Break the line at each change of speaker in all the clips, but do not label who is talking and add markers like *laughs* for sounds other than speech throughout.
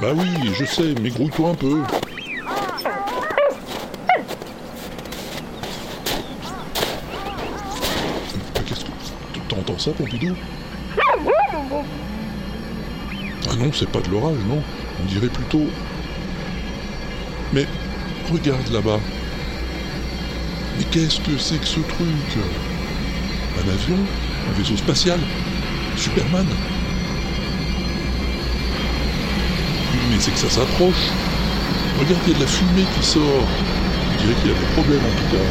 Bah oui, je sais, mais grouille-toi un peu. Qu'est-ce que... T'entends ça, Pompidou? Ah non, c'est pas de l'orage, non? On dirait plutôt... Mais regarde là-bas. Mais qu'est-ce que c'est que ce truc Un avion Un vaisseau spatial Superman Mais c'est que ça s'approche. Regarde, il y a de la fumée qui sort. On dirait qu'il a des problèmes en tout cas.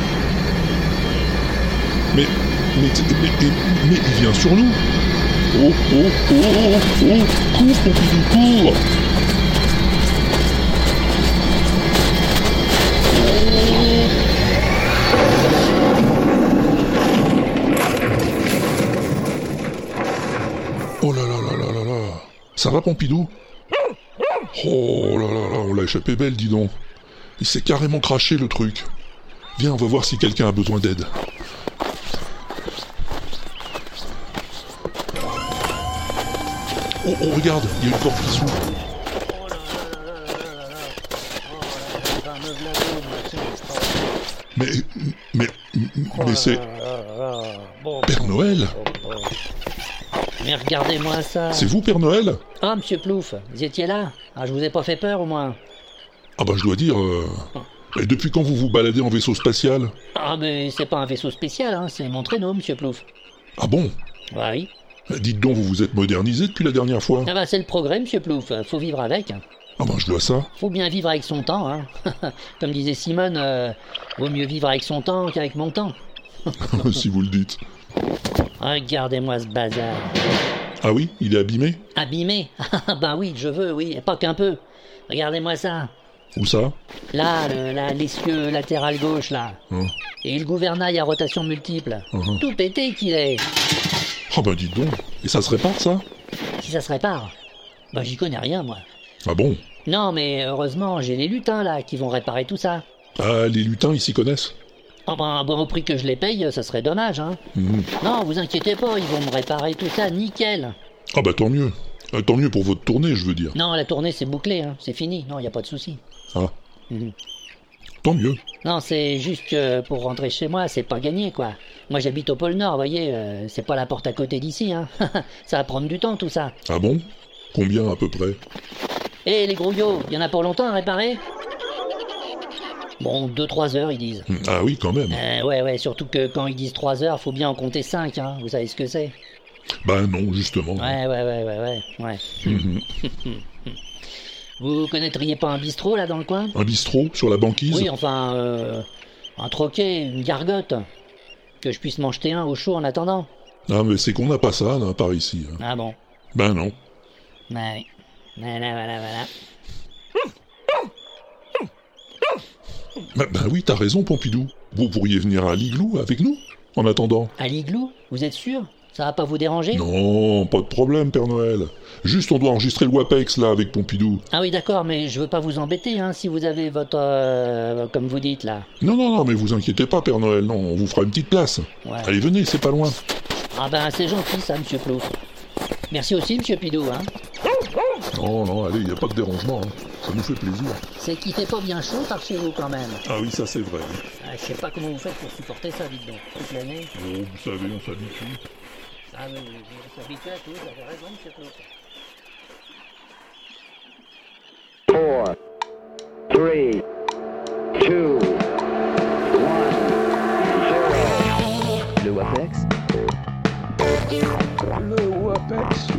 Mais, mais, mais, mais, il vient sur nous. Oh, oh, oh, oh, oh, cours, cours Ça va Pompidou? Oh là là là, on l'a échappé belle, dis donc. Il s'est carrément craché le truc. Viens, on va voir si quelqu'un a besoin d'aide. Oh, oh, regarde, il y a une porte qui s'ouvre. Mais, mais, mais c'est Père Noël?
Regardez-moi ça.
C'est vous, Père Noël?
Ah, monsieur Plouf, vous étiez là Ah, je vous ai pas fait peur au moins
Ah bah je dois dire... euh, Et depuis quand vous vous baladez en vaisseau spatial?
Ah, mais c'est pas un vaisseau spécial, hein, c'est mon traîneau, monsieur Plouf.
Ah bon?
Bah oui.
Eh, Dites donc, vous vous êtes modernisé depuis la dernière fois
Ah bah c'est le progrès, monsieur Plouf, faut vivre avec.
Ah bah je dois ça.
Faut bien vivre avec son temps, hein. *laughs* Comme disait Simone, euh, vaut mieux vivre avec son temps qu'avec mon temps. *laughs*
si vous le dites.
Regardez-moi ce bazar.
Ah oui, il est abîmé
Abîmé? *laughs* Ah bah oui, je veux, oui, et pas qu'un peu. Regardez-moi ça.
Où ça?
Là, le- là, l'essieu latéral gauche, là.
Hein
Et le gouvernail à rotation multiple.
Mhm.
Tout pété qu'il est.
Ah bah dites donc. Et ça se répare ça?
Si ça se répare. Bah j'y connais rien, moi.
Ah bon?
Non, mais heureusement, j'ai les lutins, là, qui vont réparer tout ça.
Ah, les lutins, ils s'y connaissent
Ah ben, bon, au prix que je les paye, ça serait dommage, hein.
Mhm.
Non, vous inquiétez pas, ils vont me réparer tout ça, nickel.
Ah bah tant mieux. Euh, tant mieux pour votre tournée, je veux dire.
Non, la tournée, c'est bouclé, hein. C'est fini. Non, y a pas de souci.
Ah.
Mhm.
Tant mieux.
Non, c'est juste que pour rentrer chez moi, c'est pas gagné, quoi. Moi, j'habite au pôle Nord, voyez, euh, c'est pas la porte à côté d'ici, hein. *laughs* ça va prendre du temps, tout ça.
Ah bon? Combien à peu près?
Eh, les grouillots, y en a pour longtemps à réparer? Bon, 2-3 heures, ils disent.
Hmm, Ah oui, quand même.
Euh, ouais, ouais, surtout que quand ils disent 3 heures, faut bien en compter 5, hein. Vous savez ce que c'est
Bah non, justement.
Ouais, ouais, ouais, ouais, ouais, ouais.
Mhm. *laughs*
Vous connaîtriez pas un bistrot, là, dans le coin?
Un bistrot sur la banquise?
Oui, enfin, euh, un troquet, une gargote. Que je puisse m'en jeter un au chaud en attendant.
Ah mais c'est qu'on n'a pas ça, là, par ici. hein.
Ah bon?
Ben non.
Ouais, oui. Voilà, voilà, voilà.
Bah, ben oui, t'as raison, Pompidou. Vous pourriez venir à l'igloo avec nous, en attendant.
À l'igloo Vous êtes sûr Ça va pas vous déranger
Non, pas de problème, Père Noël. Juste, on doit enregistrer le WAPEX, là, avec Pompidou.
Ah oui, d'accord, mais je veux pas vous embêter, hein, si vous avez votre... euh, comme vous dites, là.
Non, non, non, mais vous inquiétez pas, Père Noël, non, on vous fera une petite place.
Ouais.
Allez, venez, c'est pas loin.
Ah ben, c'est gentil, ça, monsieur Plouf. Merci aussi, monsieur Pidou, hein.
Non, non, allez, y a pas de dérangement, hein. Ça nous fait plaisir.
C'est qu'il fait pas bien chaud par chez vous, quand même.
Ah oui, ça c'est vrai.
Ah, je sais pas comment vous faites pour supporter ça, dites donc. Toute l'année.
Oh, vous savez, on s'habitue.
Ah oui, oui, vous s'habituez à tout, vous avez raison, monsieur Plouf.
four, three, two, one, zero. Le WAPEX Le WAPEX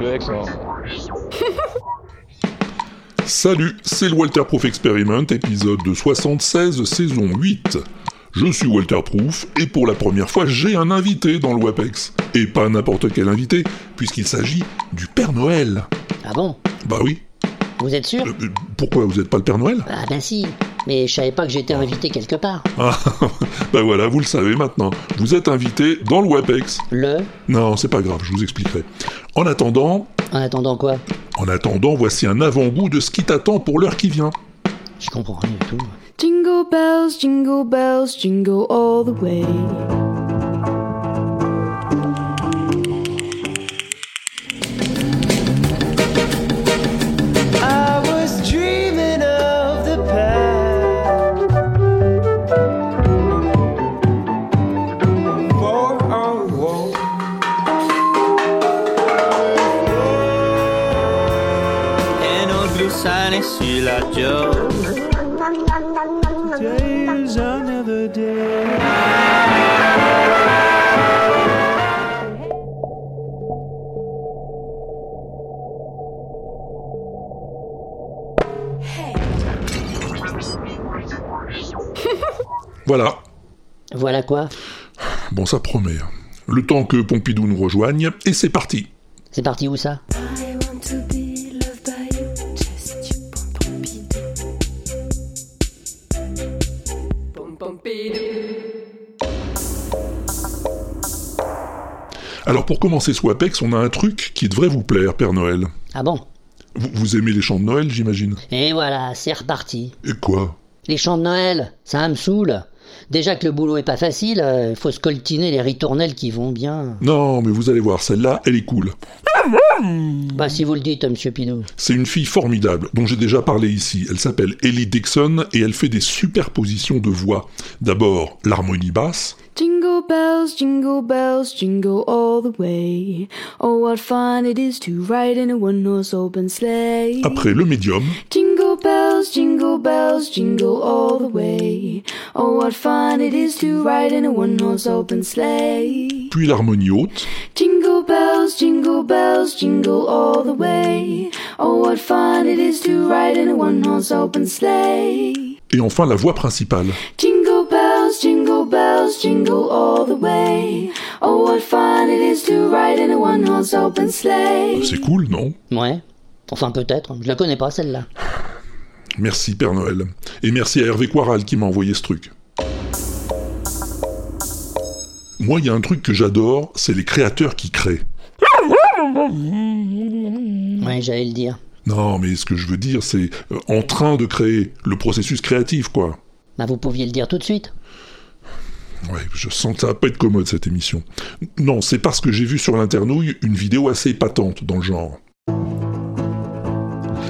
*laughs*
Salut, c'est le Walter Proof Experiment, épisode de 76, saison 8. Je suis Walter Proof, et pour la première fois, j'ai un invité dans le WAPEX. Et pas n'importe quel invité, puisqu'il s'agit du Père Noël.
Ah bon?
Bah oui.
Vous êtes sûr?
Euh, euh, pourquoi, vous êtes pas le Père Noël?
Ah ben si. Mais je savais pas que j'étais invité quelque part.
Ah, *laughs* bah voilà, vous le savez maintenant. Vous êtes invité dans le WebEx.
Le
Non, c'est pas grave, je vous expliquerai. En attendant,
En attendant quoi?
en attendant, voici un avant-goût de ce qui t'attend pour l'heure qui vient.
Je comprends rien du tout.
Jingle bells, jingle bells, jingle all the way.
Quoi
Bon, ça promet. Le temps que Pompidou nous rejoigne, et c'est parti.
C'est parti où ça
Alors pour commencer ce WAPEX, on a un truc qui devrait vous plaire, Père Noël.
Ah bon
Vous, vous aimez les chants de Noël, j'imagine
Et voilà, c'est reparti.
Et quoi
Les chants de Noël, ça me saoule. Déjà que le boulot est pas facile, il faut scoltiner les ritournelles qui vont bien.
Non, mais vous allez voir, celle-là, elle est cool.
Bah si vous le dites, monsieur Pinot.
C'est une fille formidable, dont j'ai déjà parlé ici. Elle s'appelle Ellie Dixon et elle fait des superpositions de voix. D'abord, l'harmonie basse,
Jingle bells, jingle bells, jingle all the way. Oh, what fun it is to ride in a one-horse open sleigh.
après le médium,
Jingle bells, jingle bells, jingle all the way. Oh, what fun it is to ride in a one-horse open sleigh.
puis l'harmonie haute,
Jingle bells, jingle bells, jingle all the way. Oh, what fun it is to ride in a one-horse open sleigh.
et enfin la voix principale.
Jingle bells, jingle all the way. Oh, what fun it is to ride in a one-horse open sleigh.
C'est cool, non?
Ouais. Enfin peut-être, je la connais pas celle-là.
Merci Père Noël. Et merci à Hervé Quaral qui m'a envoyé ce truc. Moi, il y a un truc que j'adore, c'est les créateurs qui créent.
Ouais, j'allais le dire.
Non, mais ce que je veux dire, c'est euh, en train de créer, le processus créatif, quoi.
Bah vous pouviez le dire tout de suite.
Ouais, je sens que ça va pas être commode cette émission. Non, c'est parce que j'ai vu sur l'internouille une vidéo assez épatante dans le genre.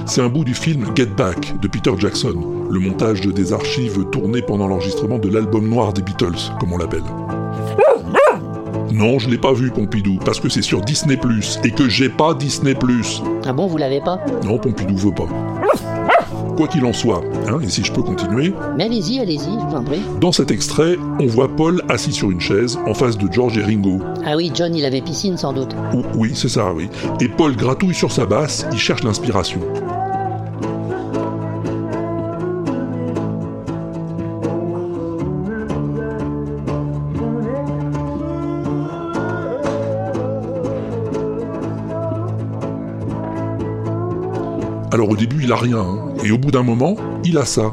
C'est un bout du film Get Back de Peter Jackson, le montage de des archives tournées pendant l'enregistrement de l'album noir des Beatles, comme on l'appelle. Non, je l'ai pas vu Pompidou, parce que c'est sur Disney+, et que j'ai pas Disney+.
Ah bon, vous l'avez pas?
Non, Pompidou veut pas. Quoi qu'il en soit, hein, et si je peux continuer,
Mais allez-y, allez-y, je vous en prie.
dans cet extrait, on voit Paul assis sur une chaise en face de George et Ringo.
Ah oui, John, il avait piscine sans doute.
Ou- oui, c'est ça, oui. Et Paul gratouille sur sa basse, il cherche l'inspiration. Il a rien, hein. et au bout d'un moment, il a ça.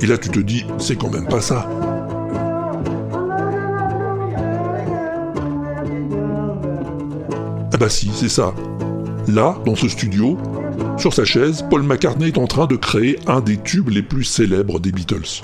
Et là, tu te dis, c'est quand même pas ça. Ah bah si, c'est ça. Là, dans ce studio, sur sa chaise, Paul McCartney est en train de créer un des tubes les plus célèbres des Beatles.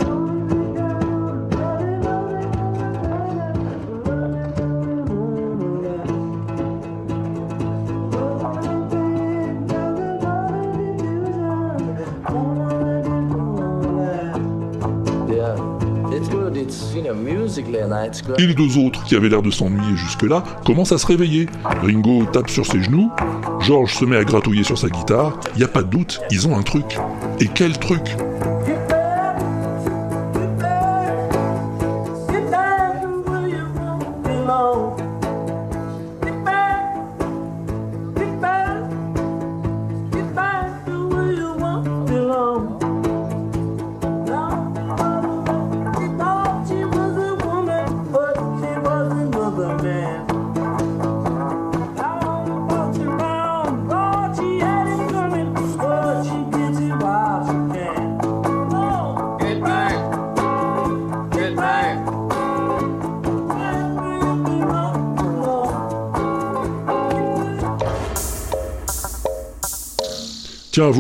Et les deux autres, qui avaient l'air de s'ennuyer jusque-là, commencent à se réveiller. Ringo tape sur ses genoux, George se met à gratouiller sur sa guitare. Y a pas de doute, ils ont un truc. Et quel truc?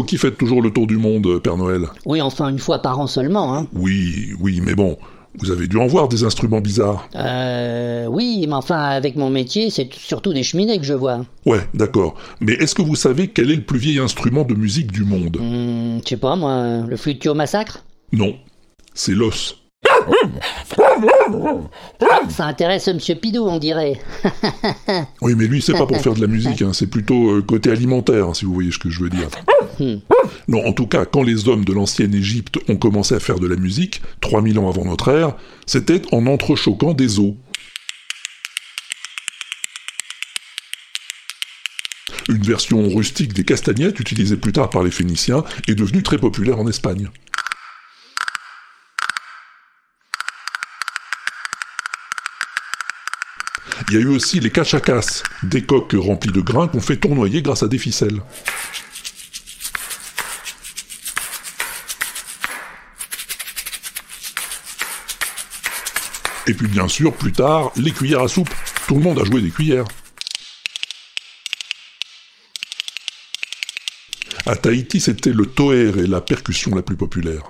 Vous qui faites toujours le tour du monde, euh, Père Noël
Oui, enfin une fois par an seulement, hein.
Oui, oui, mais bon, vous avez dû en voir des instruments bizarres.
Euh, oui, mais enfin avec mon métier, c'est surtout des cheminées que je vois.
Ouais, d'accord. Mais est-ce que vous savez quel est le plus vieil instrument de musique du monde?
Hmm, je sais pas moi, le flutio massacre?
Non, c'est l'os.
Ça intéresse Monsieur Pidou, on dirait. *laughs*
Oui, mais lui, c'est pas pour faire de la musique, hein, c'est plutôt euh, côté alimentaire, hein, si vous voyez ce que je veux dire. Non, en tout cas, quand les hommes de l'ancienne Égypte ont commencé à faire de la musique, 3000 ans avant notre ère, c'était en entrechoquant des os. Une version rustique des castagnettes, utilisée plus tard par les Phéniciens, est devenue très populaire en Espagne. Il y a eu aussi les cachacas, des coques remplies de grains qu'on fait tournoyer grâce à des ficelles. Et puis bien sûr, plus tard, les cuillères à soupe. Tout le monde a joué des cuillères. À Tahiti, c'était le toer et la percussion la plus populaire.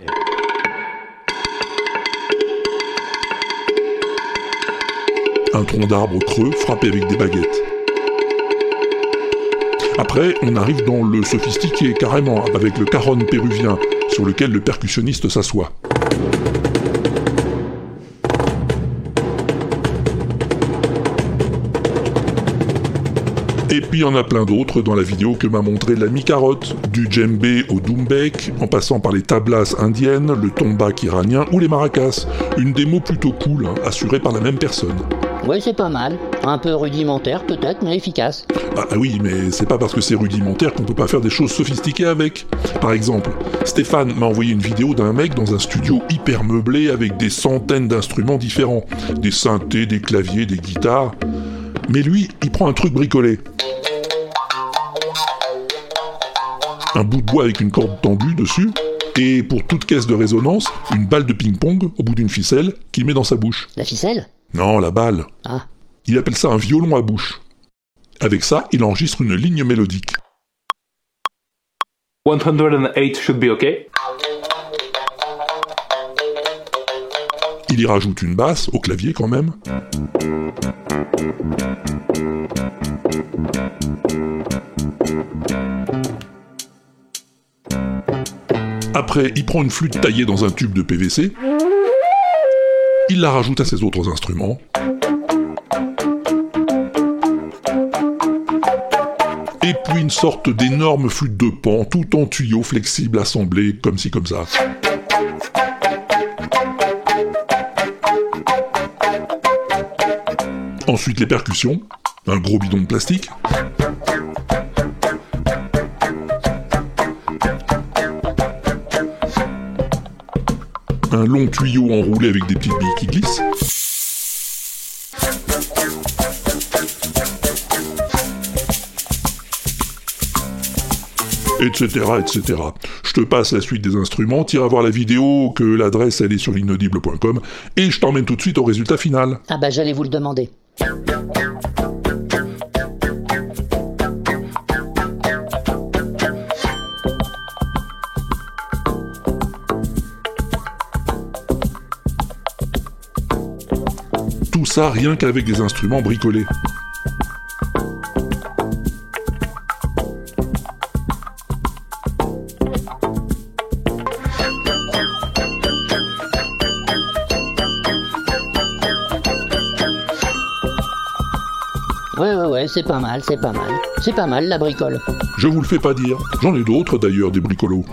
Un tronc d'arbre creux frappé avec des baguettes. Après, on arrive dans le sophistiqué, carrément, avec le caron péruvien, sur lequel le percussionniste s'assoit. Et puis il y en a plein d'autres dans la vidéo que m'a montré l'ami Carotte, du djembé au doumbek, en passant par les tablas indiennes, le tombak iranien ou les maracas. Une démo plutôt cool, hein, assurée par la même personne.
Oui, c'est pas mal. Un peu rudimentaire peut-être, mais efficace.
Ah ah oui, mais c'est pas parce que c'est rudimentaire qu'on peut pas faire des choses sophistiquées avec. Par exemple, Stéphane m'a envoyé une vidéo d'un mec dans un studio hyper meublé avec des centaines d'instruments différents. Des synthés, des claviers, des guitares. Mais lui, il prend un truc bricolé. Un bout de bois avec une corde tendue dessus, et pour toute caisse de résonance, une balle de ping-pong au bout d'une ficelle qu'il met dans sa bouche.
La ficelle?
Non, la balle.
Ah.
Il appelle ça un violon à bouche. Avec ça, il enregistre une ligne mélodique.
108 should be okay.
Il y rajoute une basse, au clavier quand même. Après, il prend une flûte taillée dans un tube de PVC. Il la rajoute à ses autres instruments. Et puis une sorte d'énorme flûte de pan, tout en tuyaux flexibles assemblés, comme ci comme ça. Ensuite les percussions, un gros bidon de plastique. Un long tuyau enroulé avec des petites billes qui glissent. etc., etc. Je te passe la suite des instruments, tire à voir la vidéo, que l'adresse elle est sur l'inaudible.com, et je t'emmène tout de suite au résultat final.
Ah bah j'allais vous le demander.
Ça rien qu'avec des instruments bricolés.
Ouais, ouais, ouais, c'est pas mal, c'est pas mal. C'est pas mal la bricole.
Je vous le fais pas dire. J'en ai d'autres d'ailleurs, des bricolos.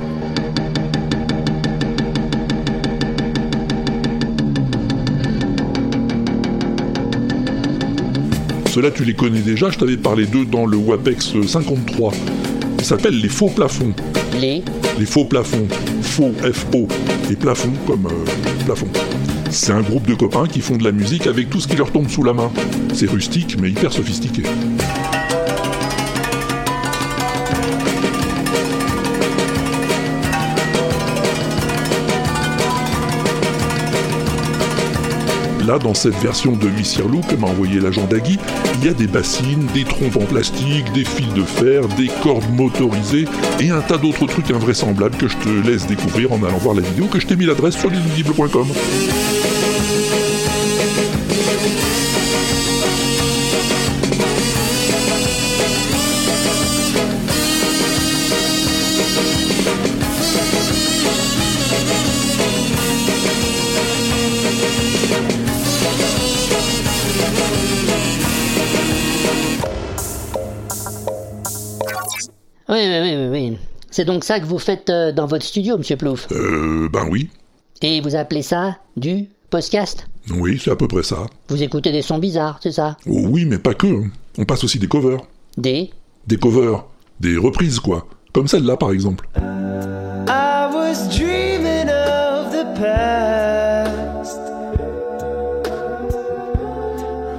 Ceux-là, tu les connais déjà, je t'avais parlé d'eux dans le WAPEX 53. Ils s'appellent les faux plafonds.
Les
Les faux plafonds. Faux, F-O. Et plafonds comme euh, plafond. C'est un groupe de copains qui font de la musique avec tout ce qui leur tombe sous la main. C'est rustique mais hyper sophistiqué. Là, dans cette version de Miss Lou que m'a envoyé l'agent Dagui, il y a des bassines, des trompes en plastique, des fils de fer, des cordes motorisées et un tas d'autres trucs invraisemblables que je te laisse découvrir en allant voir la vidéo que je t'ai mis l'adresse sur l'inaudible.com.
C'est donc ça que vous faites euh, dans votre studio, monsieur Plouf.
Euh, ben oui.
Et vous appelez ça du podcast?
Oui, c'est à peu près ça.
Vous écoutez des sons bizarres, c'est ça?
Oh oui, mais pas que. hein. On passe aussi des covers.
Des?
Des covers. Des reprises, quoi. Comme celle-là, par exemple.
I was dreaming of the past,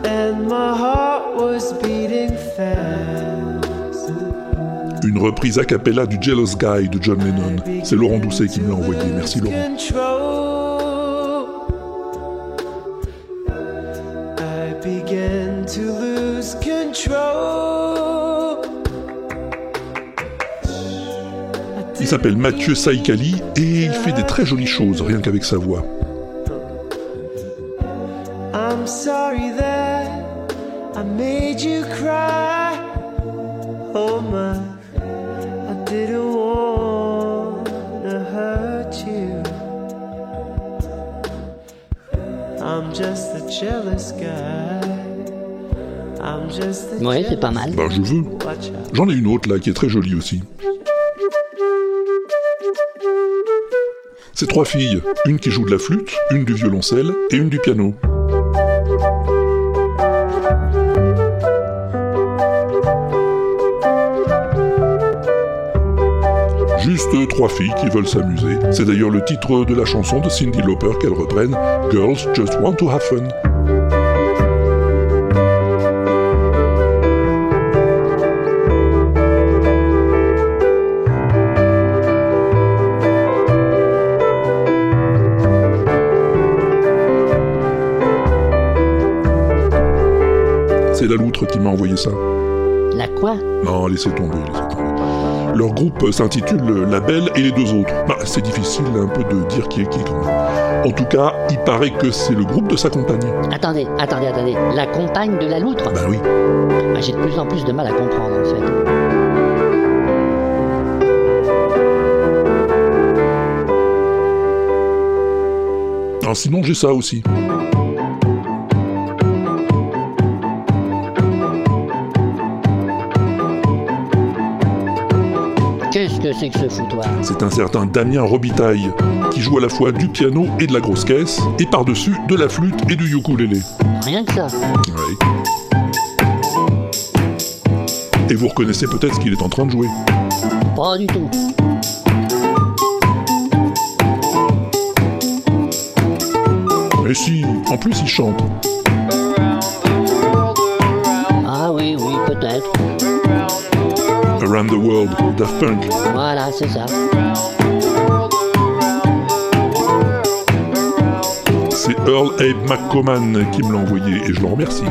and my heart was beating fast.
Une reprise a cappella du Jealous Guy de John Lennon. C'est Laurent Doucet qui me l'a envoyé. Merci Laurent. Il s'appelle Mathieu Saïkali et il fait des très jolies choses, rien qu'avec sa voix.
I'm sorry that I made you cry. Oh my,
Ouais, c'est pas mal.
Ben je veux. J'en ai une autre là qui est très jolie aussi. C'est trois filles, une qui joue de la flûte, une du violoncelle et une du piano. Juste trois filles qui veulent s'amuser. C'est d'ailleurs le titre de la chanson de Cindy Lauper qu'elles reprennent, Girls Just Want to Have Fun. La loutre qui m'a envoyé ça.
La quoi?
Non, laissez tomber, laissez tomber. Leur groupe s'intitule La Belle et les deux autres. Bah, c'est difficile un peu de dire qui est qui quand même. En tout cas, il paraît que c'est le groupe de sa compagne.
Attendez, attendez, attendez. La compagne de la loutre?
Bah oui.
Ah, J'ai de plus en plus de mal à comprendre, en fait.
Alors sinon, j'ai ça aussi.
C'est que ce foutoir
C'est un certain Damien Robitaille qui joue à la fois du piano et de la grosse caisse, et par-dessus de la flûte et du ukulélé.
Rien que ça.
Ouais. Et vous reconnaissez peut-être ce qu'il est en train de jouer.
Pas du tout.
Mais si, en plus il chante. The World, Daft Punk.
Voilà, c'est ça.
C'est Earl Abe McComan qui me l'a envoyé et je le remercie.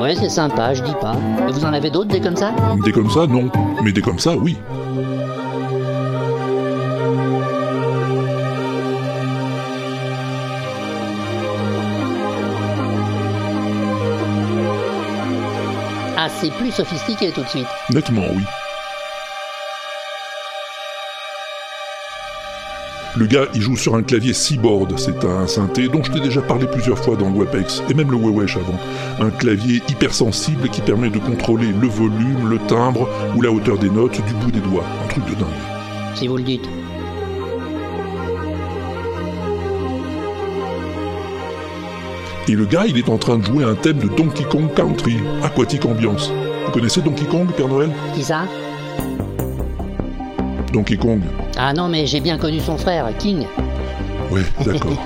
Ouais, c'est sympa, je dis pas. Et vous en avez d'autres, des comme ça?
Des comme ça, non. Mais des comme ça, oui.
C'est plus sophistiqué tout de suite.
Nettement, oui. Le gars, il joue sur un clavier Seaboard, c'est un synthé dont je t'ai déjà parlé plusieurs fois dans le WebEx, et même le Wewesh avant. Un clavier hypersensible qui permet de contrôler le volume, le timbre ou la hauteur des notes du bout des doigts. Un truc de dingue.
Si vous le dites.
Et le gars, il est en train de jouer un thème de Donkey Kong Country, Aquatic Ambiance. Vous connaissez Donkey Kong, Père Noël?
Qui ça?
Donkey Kong.
Ah non, mais j'ai bien connu son frère, King.
Ouais, d'accord. *laughs*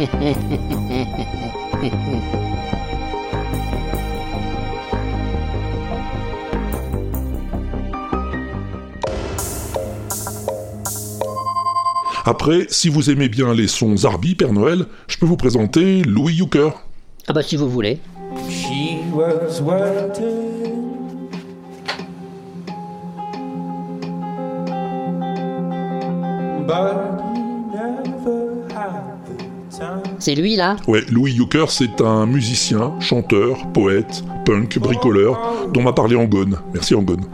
Après, si vous aimez bien les sons Zarbi, Père Noël, je peux vous présenter Louis Yucker.
Ah bah si vous voulez.
She was.
C'est lui là?
Ouais, Louis Yucker, c'est un musicien, chanteur, poète, punk, bricoleur, dont m'a parlé Angone. Merci Angone.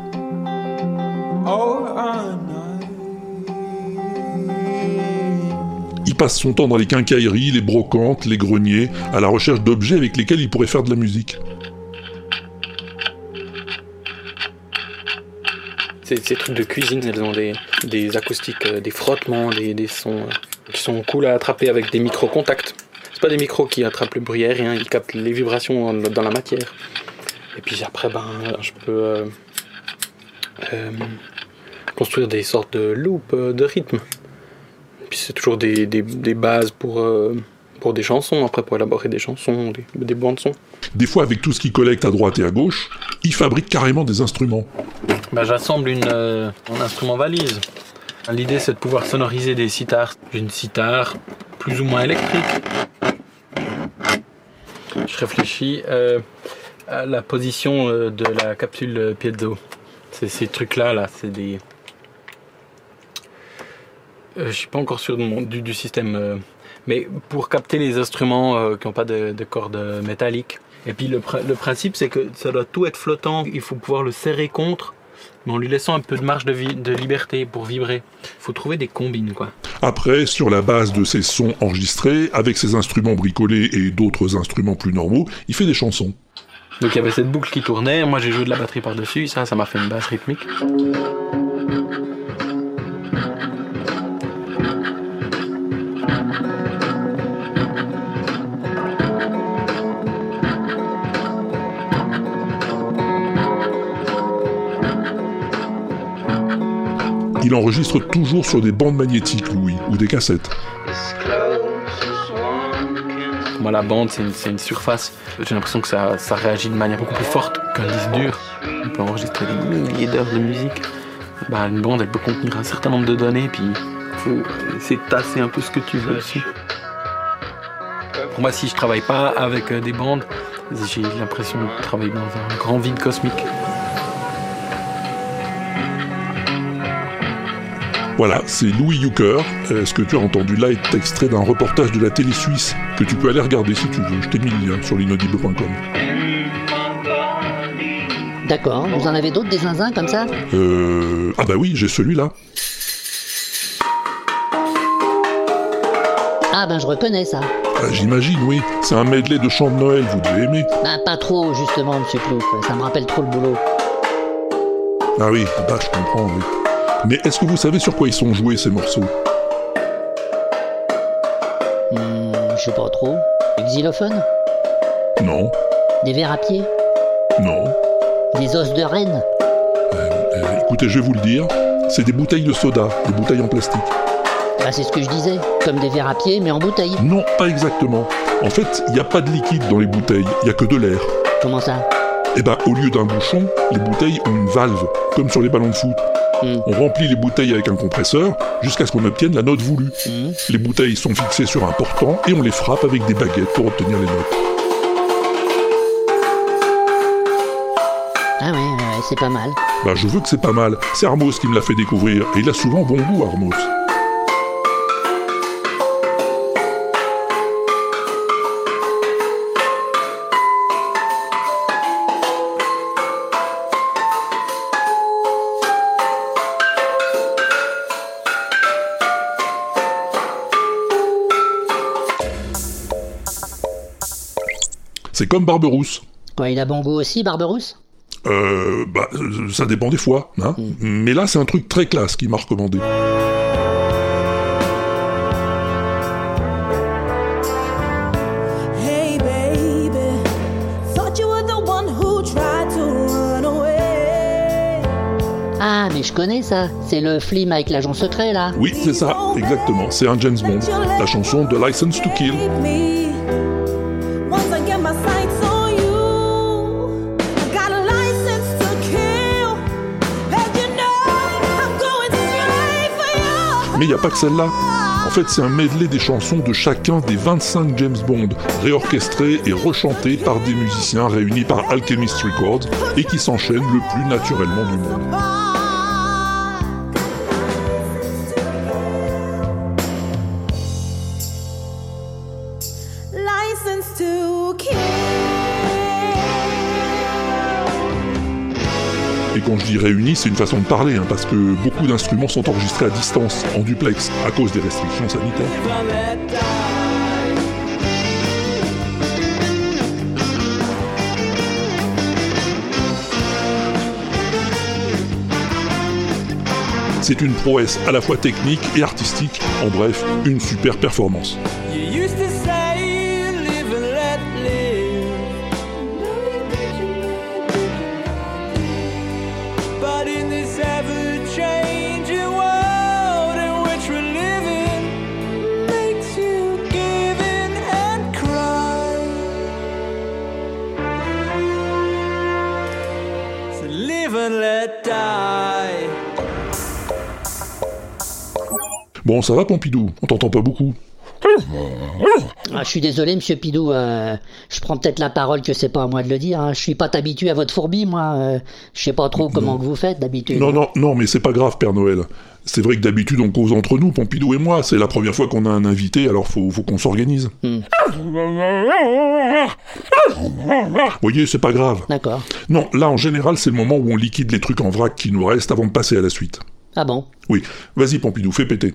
Passe son temps dans les quincailleries, les brocantes, les greniers, à la recherche d'objets avec lesquels il pourrait faire de la musique.
Ces, trucs de cuisine, elles ont des, des acoustiques, euh, des frottements, des, des sons euh, qui sont cool à attraper avec des micro-contacts. C'est pas des micros qui attrapent le bruit aérien, ils captent les vibrations dans, la matière. Et puis après, ben, je peux euh, construire des sortes de loops de rythme. Puis c'est toujours des, des, des bases pour, euh, pour des chansons, après pour élaborer des chansons, des, des bandes son.
Des fois, avec tout ce qu'il collecte à droite et à gauche, il fabrique carrément des instruments.
Bah, J'assemble une, euh, un instrument valise. L'idée c'est de pouvoir sonoriser des sitars. Une sitar plus ou moins électrique. Je réfléchis euh, à la position euh, de la capsule piezo. C'est ces trucs-là, là, c'est des. Euh, je suis pas encore sûr du, du système, euh, mais pour capter les instruments euh, qui n'ont pas de, de cordes métalliques. Et puis le, pr- le principe, c'est que ça doit tout être flottant. Il faut pouvoir le serrer contre, mais en lui laissant un peu de marge de, liberté pour vibrer. Il faut trouver des combines, quoi.
Après, sur la base de ses sons enregistrés, avec ses instruments bricolés et d'autres instruments plus normaux, il fait des chansons.
Donc il y avait cette boucle qui tournait. Moi, j'ai joué de la batterie par-dessus. Ça, ça m'a fait une basse rythmique.
Il enregistre toujours sur des bandes magnétiques, Louis, ou des cassettes.
Pour moi, la bande, c'est une, surface. J'ai l'impression que ça, ça réagit de manière beaucoup plus forte qu'un disque dur. On peut enregistrer des milliers d'heures de musique. Bah, une bande, elle peut contenir un certain nombre de données, puis faut essayer de tasser un peu ce que tu veux dessus. Pour moi, si je travaille pas avec euh, des bandes, j'ai l'impression de travailler dans un grand vide cosmique.
Voilà, c'est Louis Yucker. Euh, Ce que tu as entendu là est extrait d'un reportage de la télé suisse que tu peux aller regarder si tu veux. Je t'ai mis le lien sur l'inaudible.com.
D'accord, vous en avez d'autres des zinzins comme ça?
Euh... Ah bah oui, j'ai celui-là.
Ah ben je reconnais ça.
Ah, J'imagine, oui. C'est un medley de chants de Noël, vous devez aimer.
Ben pas trop justement, monsieur Plouf, ça me rappelle trop le boulot.
Ah oui, bah je comprends, oui. Mais est-ce que vous savez sur quoi ils sont joués ces morceaux?
Hmm, je sais pas trop. Du xylophone
Non,
Des verres à pied?
Non.
Des os de renne
Euh, écoutez, je vais vous le dire. C'est des bouteilles de soda, des bouteilles en plastique.
Bah c'est ce que je disais, comme des verres à pied mais en bouteille.
Non, pas exactement. En fait, il n'y a pas de liquide dans les bouteilles, il n'y a que de l'air.
Comment ça?
Eh ben, au lieu d'un bouchon, les bouteilles ont une valve, comme sur les ballons de foot. On remplit les bouteilles avec un compresseur jusqu'à ce qu'on obtienne la note voulue.
Hmm.
Les bouteilles sont fixées sur un portant et on les frappe avec des baguettes pour obtenir les notes.
Ah ouais, ouais, ouais, c'est pas mal.
Bah, je veux que c'est pas mal. C'est Armos qui me l'a fait découvrir et il a souvent bon goût, Armos. C'est comme Barberousse.
Quoi, il a bon goût aussi, Barberousse?
Euh, bah, euh, ça dépend des fois, hein. Mais là, c'est un truc très classe qui m'a recommandé.
Hey baby, thought you were the one who tried to run away.
Ah, mais je connais ça. C'est le film avec l'agent secret, là.
Oui, c'est ça, exactement. C'est un James Bond. La chanson de License to Kill. Mais il n'y a pas que celle-là. fait, c'est un medley des chansons de chacun des 25 James Bond, réorchestrés et rechantés par des musiciens réunis par Alchemist Records et qui s'enchaînent le plus naturellement du monde. Réunis, c'est une façon de parler, hein, parce que beaucoup d'instruments sont enregistrés à distance, en duplex, à cause des restrictions sanitaires. C'est une prouesse à la fois technique et artistique, en bref, une super performance. Bon, ça va Pompidou On t'entend pas beaucoup.
Ah, je suis désolé, monsieur Pidou. euh, je prends peut-être la parole que c'est pas à moi de le dire. hein. Je suis pas habitué à votre fourbi, moi. euh, je sais pas trop comment que vous faites d'habitude.
Non, non, non, mais c'est pas grave, Père Noël. C'est vrai que d'habitude on cause entre nous, Pompidou et moi. C'est la première fois qu'on a un invité, alors faut, faut qu'on s'organise.
Hmm.
voyez, c'est pas grave.
D'accord.
Non, là en général, c'est le moment où on liquide les trucs en vrac qui nous restent avant de passer à la suite.
Ah bon?
Oui, vas-y Pompidou, fais péter.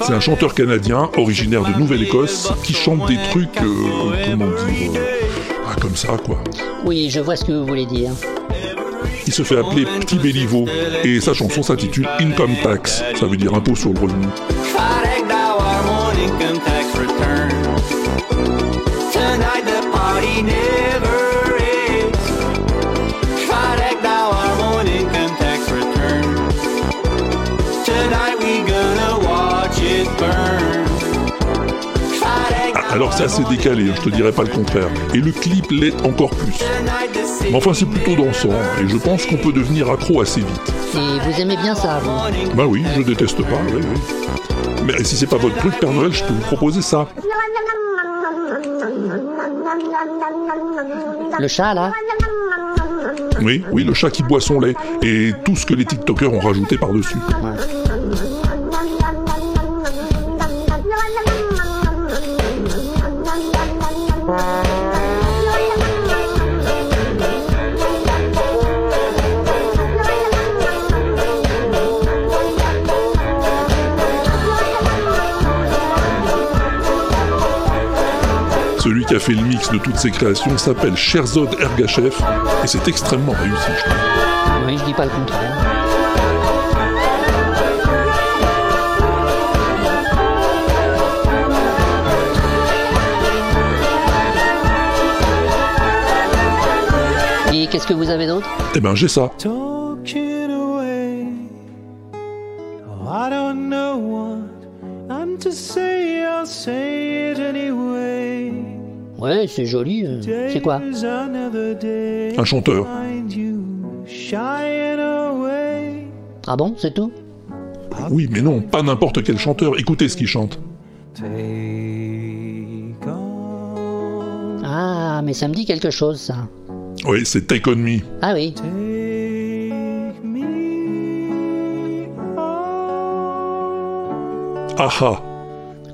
C'est un chanteur canadien, originaire de Nouvelle-Écosse, qui chante des trucs, euh, comment dire, euh, ah, comme ça quoi.
Oui, je vois ce que vous voulez dire.
Il se fait appeler Petit Béliveau, et sa chanson s'intitule Income Tax, ça veut dire impôt sur le revenu.
Friday d'avoir mon income tax return. Tonight the party
Alors c'est assez décalé, hein, je te dirais pas le contraire. Et le clip l'est encore plus. Mais enfin c'est plutôt dansant, et je pense qu'on peut devenir accro assez vite.
Et vous aimez bien ça, vous
Bah oui, je déteste pas, oui, oui. Mais si c'est pas votre truc, Père Noël, je peux vous proposer ça.
Le chat, là
Oui, oui, le chat qui boit son lait, et tout ce que les TikTokers ont rajouté par-dessus. Fait le mix de toutes ces créations s'appelle Sherzod Ergachev, et c'est extrêmement réussi, je trouve.
Oui, je dis pas le contraire. Et qu'est-ce que vous avez d'autre?
Eh ben j'ai ça.
Ouais, c'est joli. euh, C'est quoi.
Un chanteur.
Ah bon, c'est tout?
Oui, mais non, pas n'importe quel chanteur. Écoutez ce qu'il chante.
Ah, mais ça me dit quelque chose, ça.
Oui, c'est Take On Me.
Ah oui.
on.
Ah ah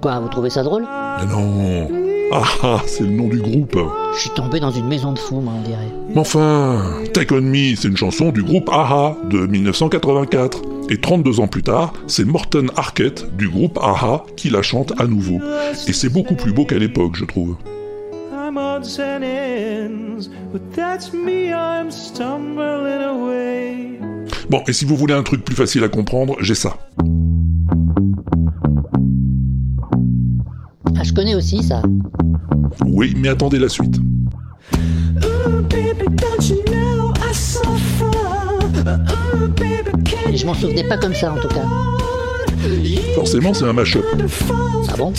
Quoi, vous trouvez ça drôle?
Mais non Ah ah, c'est le nom du groupe.
Je suis tombé dans une maison de fous, moi, on dirait.
Mais enfin, Take On Me, c'est une chanson du groupe AHA de 1984. Et 32 ans plus tard, c'est Morten Arquette du groupe AHA qui la chante à nouveau. Et c'est beaucoup plus beau qu'à l'époque, je trouve.
I'm odds and ends, but that's me. I'm stumbling away.
Bon, et si vous voulez un truc plus facile à comprendre, j'ai ça.
Connais aussi ça.
Oui, mais attendez la suite.
Je m'en souvenais pas comme ça en tout cas.
Forcément, c'est un mash-up.
Ah bon?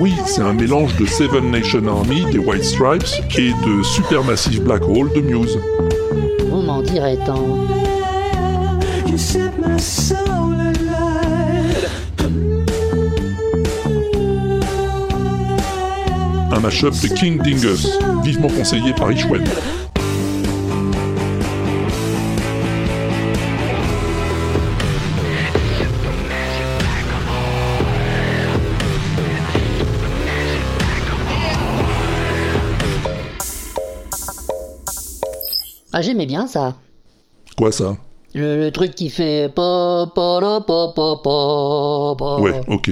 Oui, c'est un mélange de Seven Nation Army des White Stripes et de Supermassive Black Hole de Muse.
Vous m'en direz tant.
Mash-up de King Dingus, vivement conseillé par Ishwen.
Ah j'aimais bien ça.
Quoi ça?
Le, truc qui fait pa pa la, pa.
Ouais, ok.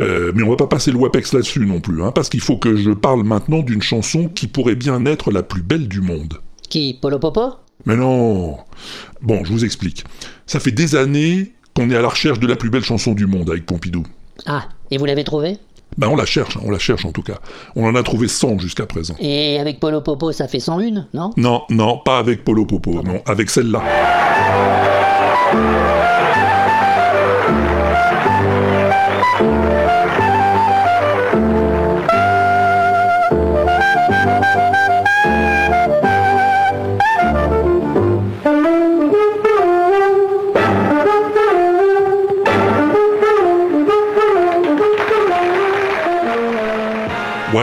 Euh, mais on va pas passer le WAPEX là-dessus non plus, hein, parce qu'il faut que je parle maintenant d'une chanson qui pourrait bien être la plus belle du monde.
Qui Polo Popo?
Mais non Bon, je vous explique. Ça fait des années qu'on est à la recherche de la plus belle chanson du monde avec Pompidou.
Ah, et vous l'avez trouvé
Ben on la cherche, on la cherche en tout cas. On en a trouvé 100 jusqu'à présent.
Et avec Polo Popo, ça fait 101, non?
Non, non, pas avec Polo Popo, non, avec celle-là.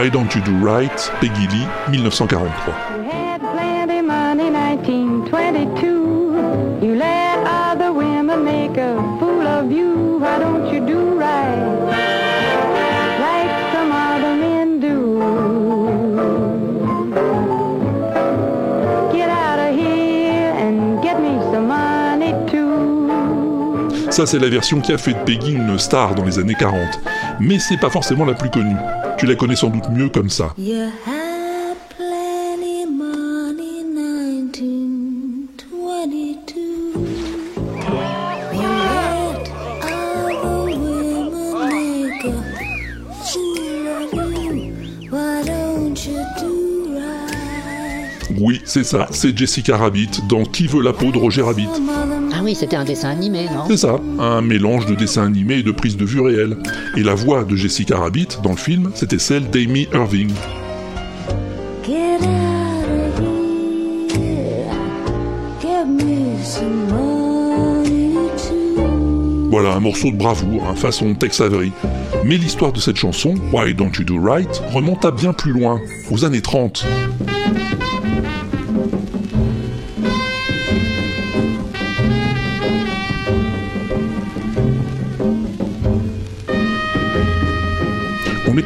Why Don't You Do Right, Peggy Lee, 1943.
You had plenty money, 1922. You let other women make a fool of you. Why don't you do right? Like some other men do. Get out of here and get me some money too.
Ça, c'est la version qui a fait de Peggy une star dans les années 40. Mais c'est pas forcément la plus connue. Tu la connais sans doute mieux comme ça.
You had plenty money, 1922. You let other women make a fool of you. Why don't you do right?
Oui, c'est ça, c'est Jessica Rabbit dans Qui veut la peau de Roger Rabbit.
Ah oui, c'était un dessin animé, non
C'est ça, un mélange de dessin animé et de prise de vue réelle. Et la voix de Jessica Rabbit dans le film, c'était celle d'Amy Irving. Voilà, un morceau de bravoure, hein, façon Tex Avery. Mais l'histoire de cette chanson, Why Don't You Do Right, remonte à bien plus loin, aux années 30.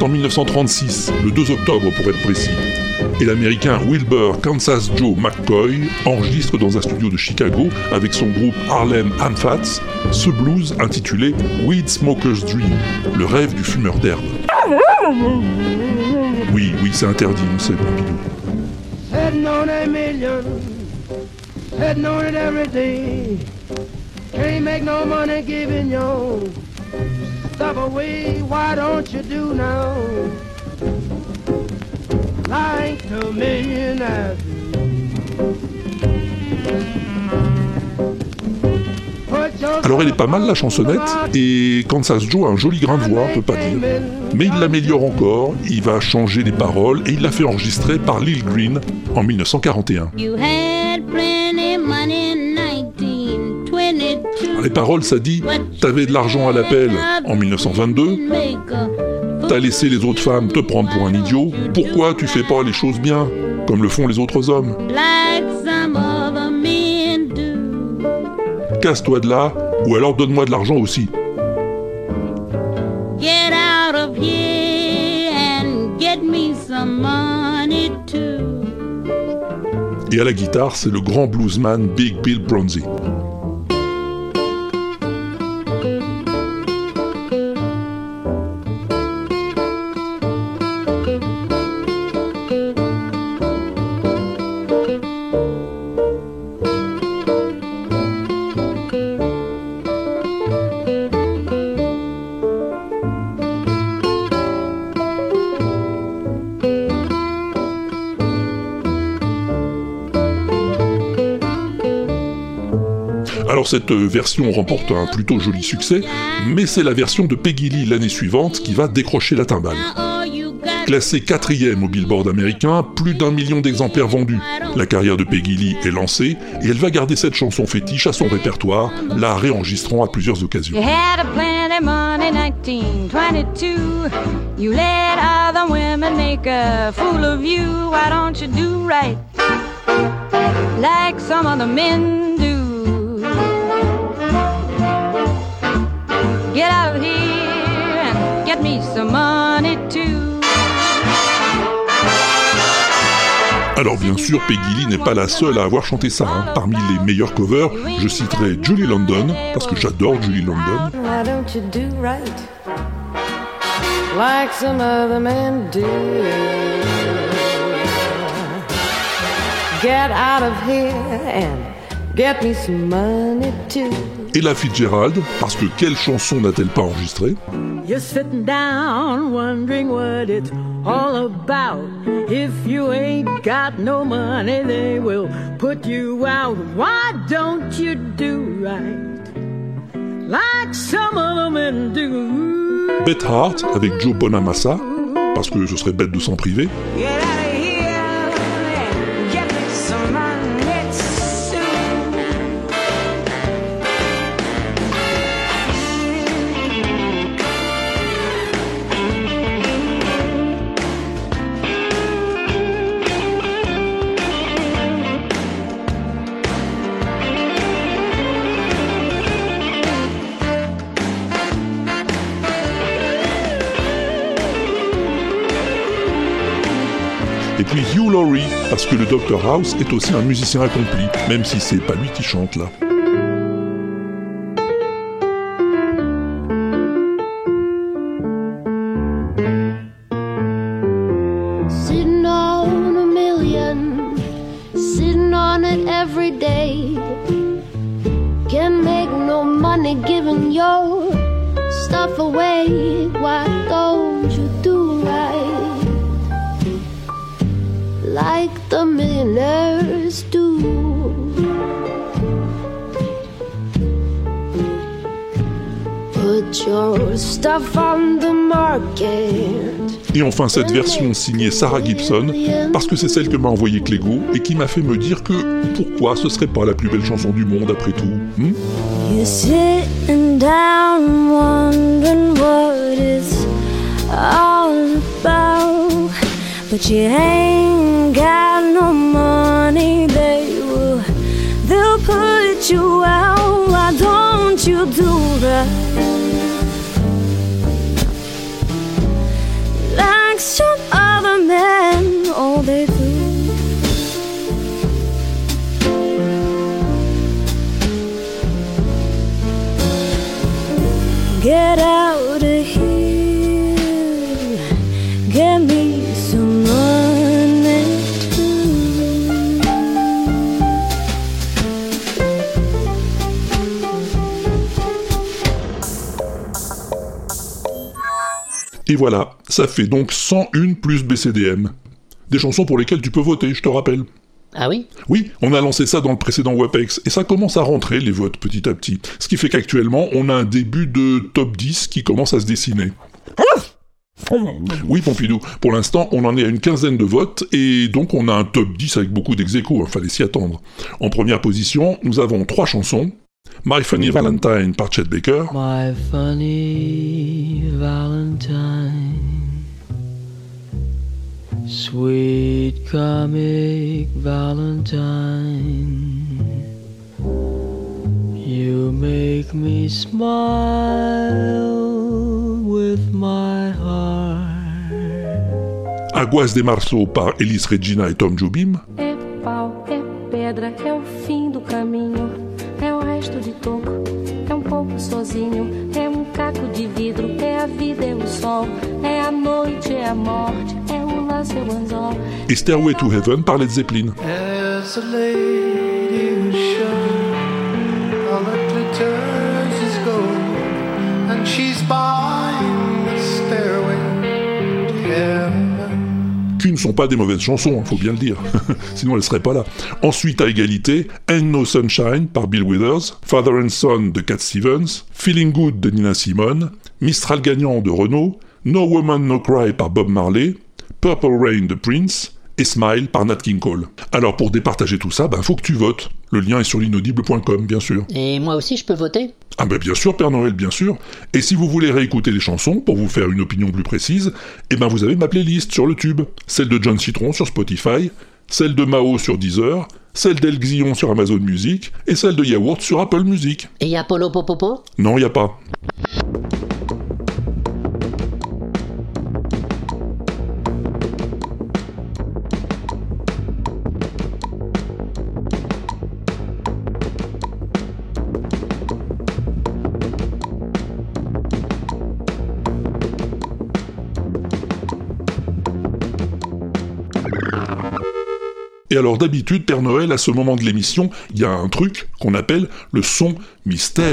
En 1936, le 2 octobre pour être précis, et l'américain Wilbur Kansas Joe McCoy enregistre dans un studio de Chicago avec son groupe Harlem Amphats ce blues intitulé Weed Smoker's Dream, le rêve du fumeur d'herbe. Oui, oui, c'est interdit, on sait, Pompidou.
Stuff away. Why don't you do now? Like the millionaires do. Put your
Alors elle est pas mal la chansonnette, et Kansas Joe a un joli grain de voix, on peut pas dire. Mais il l'améliore encore, il va changer les paroles, et il l'a fait enregistrer par Lil Green en 1941. Les paroles, ça dit T'avais de l'argent à l'appel en 1922,
Make a
t'as laissé les autres femmes te prendre pour un idiot, pourquoi tu fais pas les choses bien, comme le font les autres hommes? Casse-toi de là, ou alors donne-moi de l'argent aussi. Et à la guitare, c'est le grand bluesman Big Bill Bronzy. Cette euh, version remporte un plutôt joli succès, mais c'est la version de Peggy Lee l'année suivante qui va décrocher la timbale. Classée quatrième au Billboard américain, plus d'un million d'exemplaires vendus. La carrière de Peggy Lee est lancée et elle va garder cette chanson fétiche à son répertoire, la réenregistrant à plusieurs occasions. Alors bien sûr, Peggy Lee n'est pas la seule à avoir chanté ça. hein. Parmi les meilleurs covers, je citerai Julie London, parce que j'adore Julie London. Ella Fitzgerald, parce que quelle chanson n'a-t-elle pas enregistrée?
You're sitting down wondering what it's all about. If you ain't got no money, they will put you out. Why don't you do right like some other men do?
Beth Hart avec Joe Bonamassa, parce que ce serait bête de s'en priver.
Get
puis Hugh Laurie, parce que le Dr House est aussi un musicien accompli, même si c'est pas lui qui chante là. Et enfin cette version signée Sarah Gibson, parce que c'est celle que m'a envoyée Clégo et qui m'a fait me dire que pourquoi ce serait pas la plus belle chanson du monde après tout. hmm?
Get out of here. Get me.
Et voilà, ça fait donc 101 plus BCDM. Des chansons pour lesquelles tu peux voter, je te rappelle.
Ah oui?
Oui, on a lancé ça dans le précédent WebEx, et ça commence à rentrer, les votes, petit à petit. Ce qui fait qu'actuellement, on a un début de top 10 qui commence à se dessiner. Oui, Pompidou, pour l'instant, on en est à une quinzaine de votes, et donc on a un top 10 avec beaucoup d'ex il fallait s'y attendre. En première position, nous avons trois chansons. My Funny Valentine par Chet Baker,
My funny Valentine, sweet comic Valentine, you make me smile with my heart.
Aguas de Marceau par Elis Regina et Tom Jobim,
É pau, é pedra, é o fim do caminho. É o resto de toco, é um pouco sozinho. É um caco de vidro, é a vida, é o sol. É a noite, é a morte,
et Stairway to Heaven par Led Zeppelin.
Heaven.
ne sont pas des mauvaises chansons, il faut bien le dire. *laughs* Sinon, elles seraient pas là. Ensuite, à égalité, Ain't No Sunshine par Bill Withers, Father and Son de Cat Stevens, Feeling Good de Nina Simone, Mistral gagnant de Renault, No Woman No Cry par Bob Marley, Purple Rain de Prince, et Smile par Nat King Cole. Alors pour départager tout ça, ben faut que tu votes. Le lien est sur l'inaudible.com, bien sûr.
Et moi aussi, je peux voter
Ah ben bien sûr, Père Noël, bien sûr. Et si vous voulez réécouter les chansons pour vous faire une opinion plus précise, eh ben vous avez ma playlist sur le tube. Celle de John Citron sur Spotify, celle de Mao sur Deezer, celle d'El Xillon sur Amazon Music, et celle de Yaourt sur Apple Music.
Et y a Polo Popopo?
Non, y a pas. Et alors d'habitude, Père Noël, à ce moment de l'émission, il y a un truc qu'on appelle le son mystère.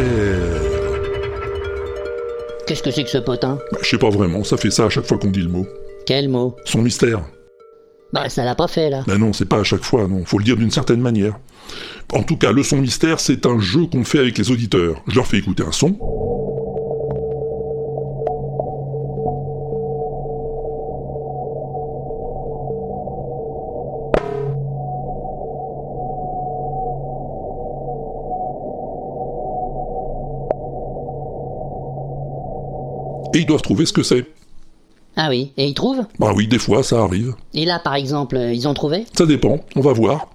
Qu'est-ce que c'est que ce potin?
Bah, Je sais pas vraiment, ça fait ça à chaque fois qu'on dit le mot.
Quel mot?
Son mystère.
Bah, ça l'a pas fait, là.
Ben non, c'est pas à chaque fois, non. Faut le dire d'une certaine manière. En tout cas, le son mystère, c'est un jeu qu'on fait avec les auditeurs. Je leur fais écouter un son. Et ils doivent trouver ce que c'est.
Ah oui, et ils trouvent
Bah oui, des fois, ça arrive.
Et là, par exemple, euh, ils ont trouvé
Ça dépend, on va voir.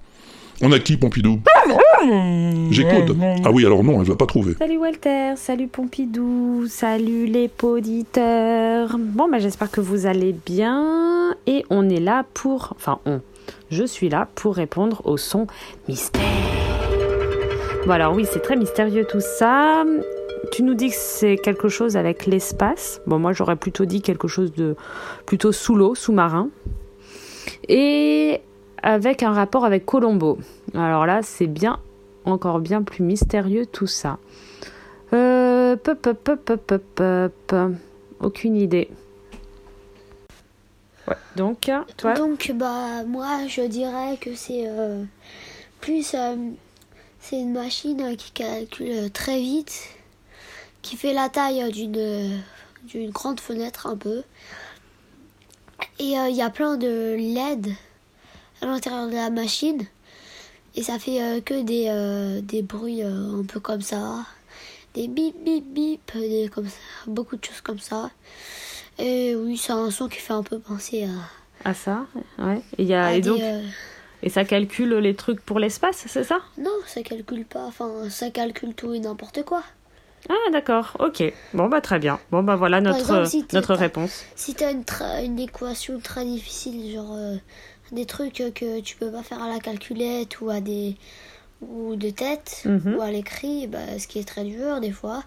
On a qui, Pompidou J'écoute. Ah oui, alors non, elle va pas trouver.
Salut Walter, salut Pompidou, salut les poditeurs. Bon, bah, j'espère que vous allez bien. Et on est là pour. Enfin, on. Je suis là pour répondre au son mystère. Bon, alors oui, c'est très mystérieux tout ça. Tu nous dis que c'est quelque chose avec l'espace. Bon, moi j'aurais plutôt dit quelque chose de plutôt sous l'eau, sous-marin. Et avec un rapport avec Colombo. Alors là, c'est bien, encore bien plus mystérieux tout ça. Euh, pop, pop, pop, pop, pop, pop. Aucune idée. Ouais, donc, toi
Donc, bah, moi, je dirais que c'est euh, plus. euh, c'est une machine qui calcule très vite, qui fait la taille d'une d'une grande fenêtre un peu. Et euh, il y a plein de LED à l'intérieur de la machine. Et ça fait euh, que des, euh, des bruits un peu comme ça. Des bip bip bip, des, comme ça, beaucoup de choses comme ça. Et oui, c'est un son qui fait un peu penser à,
À ça Ouais. Et, il y a, et
des,
donc, et ça calcule les trucs pour l'espace, c'est ça?
Non, ça calcule pas. Enfin, ça calcule tout et n'importe quoi.
Ah, d'accord, ok. Bon, bah très bien. Bon, bah voilà notre,
exemple, si t'as-
notre réponse.
Si t'as une, une équation très difficile, genre euh, des trucs que tu peux pas faire à la calculette ou à des ou de tête
Mhm.
ou à l'écrit, bah, ce qui est très dur des fois.